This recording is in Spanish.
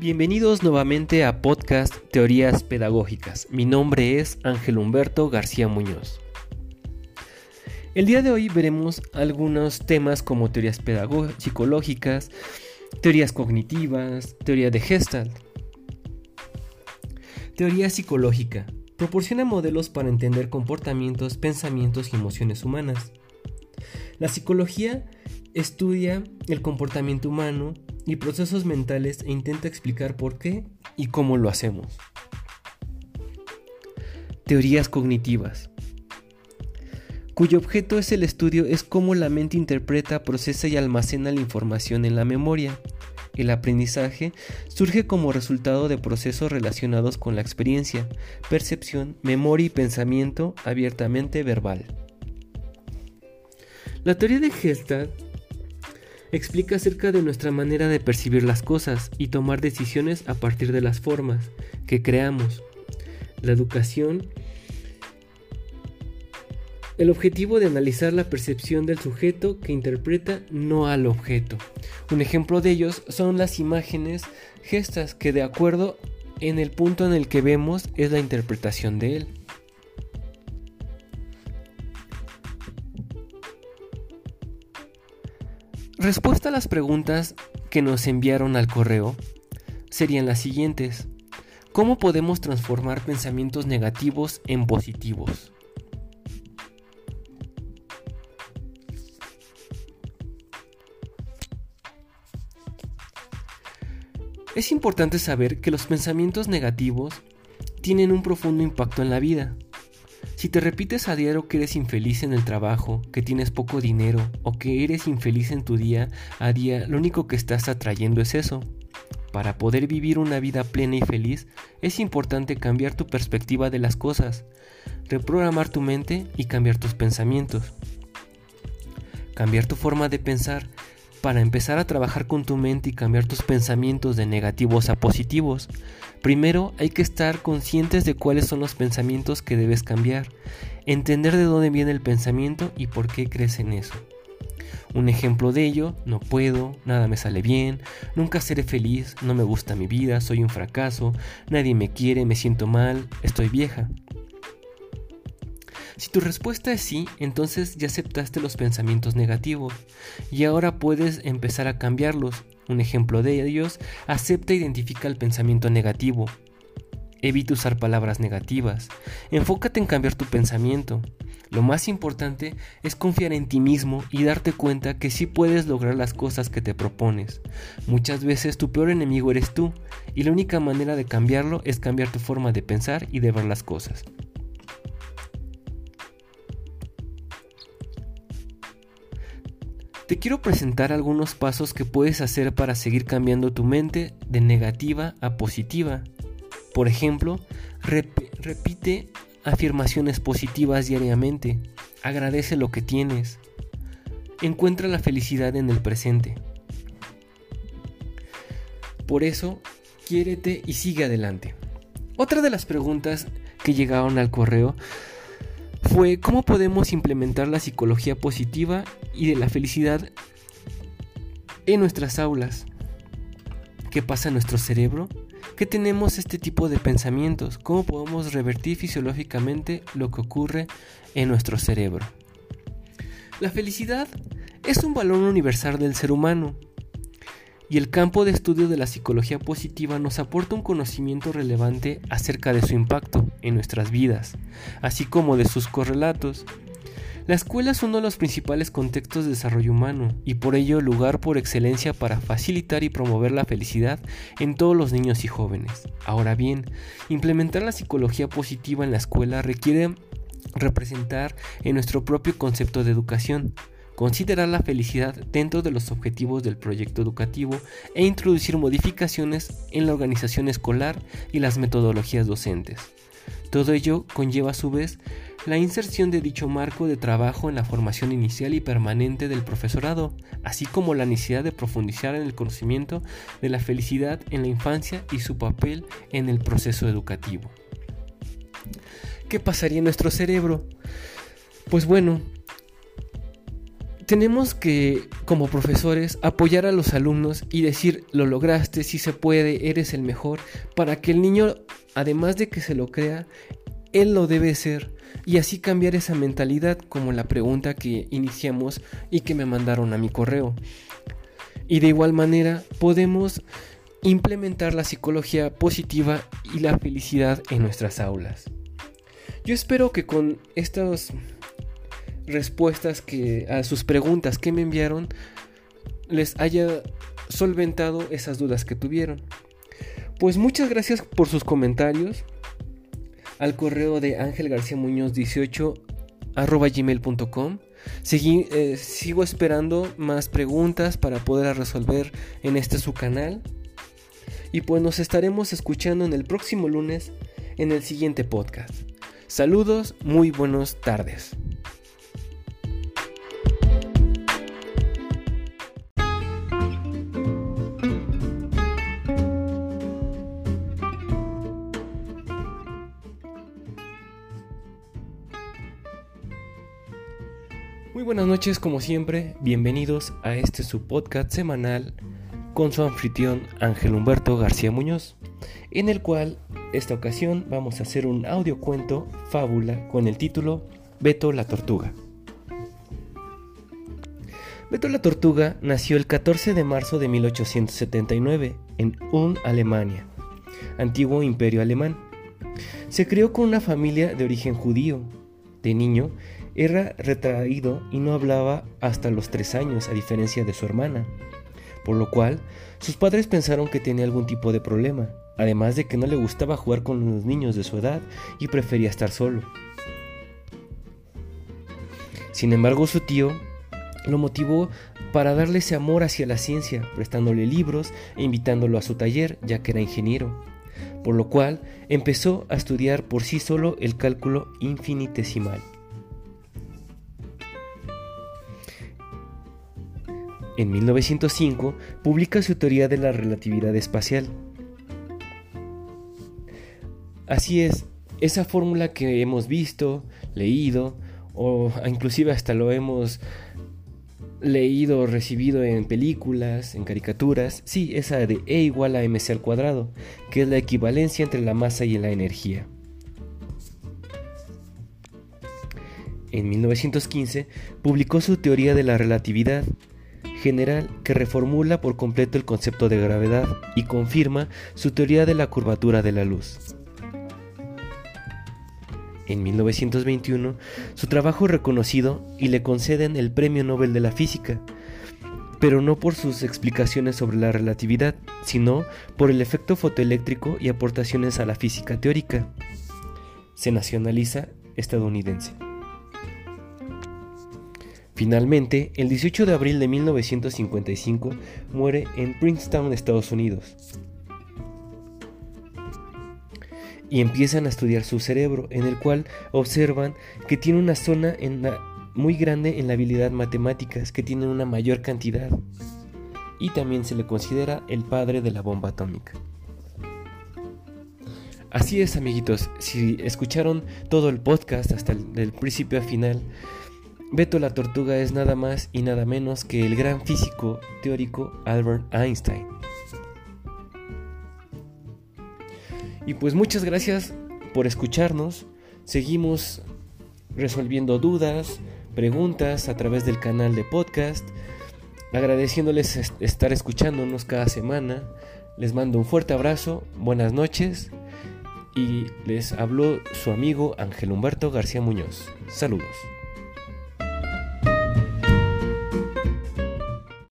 Bienvenidos nuevamente a podcast Teorías Pedagógicas. Mi nombre es Ángel Humberto García Muñoz. El día de hoy veremos algunos temas como teorías psicológicas, teorías cognitivas, teoría de Gestalt. Teoría psicológica. Proporciona modelos para entender comportamientos, pensamientos y emociones humanas. La psicología estudia el comportamiento humano y procesos mentales e intenta explicar por qué y cómo lo hacemos. Teorías cognitivas cuyo objeto es el estudio es cómo la mente interpreta, procesa y almacena la información en la memoria. El aprendizaje surge como resultado de procesos relacionados con la experiencia, percepción, memoria y pensamiento abiertamente verbal. La teoría de Gestalt explica acerca de nuestra manera de percibir las cosas y tomar decisiones a partir de las formas que creamos. La educación el objetivo de analizar la percepción del sujeto que interpreta no al objeto. Un ejemplo de ellos son las imágenes gestas que de acuerdo en el punto en el que vemos es la interpretación de él. Respuesta a las preguntas que nos enviaron al correo serían las siguientes. ¿Cómo podemos transformar pensamientos negativos en positivos? Es importante saber que los pensamientos negativos tienen un profundo impacto en la vida. Si te repites a diario que eres infeliz en el trabajo, que tienes poco dinero o que eres infeliz en tu día a día, lo único que estás atrayendo es eso. Para poder vivir una vida plena y feliz, es importante cambiar tu perspectiva de las cosas, reprogramar tu mente y cambiar tus pensamientos. Cambiar tu forma de pensar para empezar a trabajar con tu mente y cambiar tus pensamientos de negativos a positivos, primero hay que estar conscientes de cuáles son los pensamientos que debes cambiar, entender de dónde viene el pensamiento y por qué crees en eso. Un ejemplo de ello, no puedo, nada me sale bien, nunca seré feliz, no me gusta mi vida, soy un fracaso, nadie me quiere, me siento mal, estoy vieja. Si tu respuesta es sí, entonces ya aceptaste los pensamientos negativos y ahora puedes empezar a cambiarlos. Un ejemplo de ellos, acepta e identifica el pensamiento negativo. Evita usar palabras negativas. Enfócate en cambiar tu pensamiento. Lo más importante es confiar en ti mismo y darte cuenta que sí puedes lograr las cosas que te propones. Muchas veces tu peor enemigo eres tú y la única manera de cambiarlo es cambiar tu forma de pensar y de ver las cosas. Te quiero presentar algunos pasos que puedes hacer para seguir cambiando tu mente de negativa a positiva. Por ejemplo, repite afirmaciones positivas diariamente. Agradece lo que tienes. Encuentra la felicidad en el presente. Por eso, quiérete y sigue adelante. Otra de las preguntas que llegaron al correo fue cómo podemos implementar la psicología positiva y de la felicidad en nuestras aulas. ¿Qué pasa en nuestro cerebro? ¿Qué tenemos este tipo de pensamientos? ¿Cómo podemos revertir fisiológicamente lo que ocurre en nuestro cerebro? La felicidad es un valor universal del ser humano y el campo de estudio de la psicología positiva nos aporta un conocimiento relevante acerca de su impacto en nuestras vidas, así como de sus correlatos. La escuela es uno de los principales contextos de desarrollo humano y por ello lugar por excelencia para facilitar y promover la felicidad en todos los niños y jóvenes. Ahora bien, implementar la psicología positiva en la escuela requiere representar en nuestro propio concepto de educación, considerar la felicidad dentro de los objetivos del proyecto educativo e introducir modificaciones en la organización escolar y las metodologías docentes. Todo ello conlleva a su vez la inserción de dicho marco de trabajo en la formación inicial y permanente del profesorado, así como la necesidad de profundizar en el conocimiento de la felicidad en la infancia y su papel en el proceso educativo. ¿Qué pasaría en nuestro cerebro? Pues bueno, tenemos que, como profesores, apoyar a los alumnos y decir, lo lograste, si se puede, eres el mejor, para que el niño, además de que se lo crea, él lo debe ser. Y así cambiar esa mentalidad como la pregunta que iniciamos y que me mandaron a mi correo. Y de igual manera podemos implementar la psicología positiva y la felicidad en nuestras aulas. Yo espero que con estas respuestas que a sus preguntas que me enviaron les haya solventado esas dudas que tuvieron. Pues muchas gracias por sus comentarios al correo de Ángel García Muñoz 18 arroba gmail.com. Eh, sigo esperando más preguntas para poder resolver en este su canal. Y pues nos estaremos escuchando en el próximo lunes en el siguiente podcast. Saludos, muy buenas tardes. Muy buenas noches como siempre, bienvenidos a este su podcast semanal con su anfitrión Ángel Humberto García Muñoz, en el cual esta ocasión vamos a hacer un audio cuento fábula con el título Beto la Tortuga. Beto la Tortuga nació el 14 de marzo de 1879 en Ulm, Alemania, antiguo imperio alemán. Se crió con una familia de origen judío. De niño, era retraído y no hablaba hasta los tres años, a diferencia de su hermana, por lo cual sus padres pensaron que tenía algún tipo de problema, además de que no le gustaba jugar con los niños de su edad y prefería estar solo. Sin embargo, su tío lo motivó para darle ese amor hacia la ciencia, prestándole libros e invitándolo a su taller, ya que era ingeniero, por lo cual empezó a estudiar por sí solo el cálculo infinitesimal. En 1905 publica su teoría de la relatividad espacial. Así es, esa fórmula que hemos visto, leído, o inclusive hasta lo hemos leído o recibido en películas, en caricaturas, sí, esa de E igual a mc al cuadrado, que es la equivalencia entre la masa y la energía. En 1915 publicó su teoría de la relatividad, general que reformula por completo el concepto de gravedad y confirma su teoría de la curvatura de la luz. En 1921, su trabajo es reconocido y le conceden el Premio Nobel de la Física, pero no por sus explicaciones sobre la relatividad, sino por el efecto fotoeléctrico y aportaciones a la física teórica. Se nacionaliza estadounidense. Finalmente, el 18 de abril de 1955 muere en Princeton, Estados Unidos. Y empiezan a estudiar su cerebro, en el cual observan que tiene una zona muy grande en la habilidad matemáticas, que tiene una mayor cantidad. Y también se le considera el padre de la bomba atómica. Así es, amiguitos, si escucharon todo el podcast hasta el principio a final, Beto la Tortuga es nada más y nada menos que el gran físico teórico Albert Einstein. Y pues muchas gracias por escucharnos. Seguimos resolviendo dudas, preguntas a través del canal de podcast. Agradeciéndoles estar escuchándonos cada semana. Les mando un fuerte abrazo, buenas noches y les habló su amigo Ángel Humberto García Muñoz. Saludos.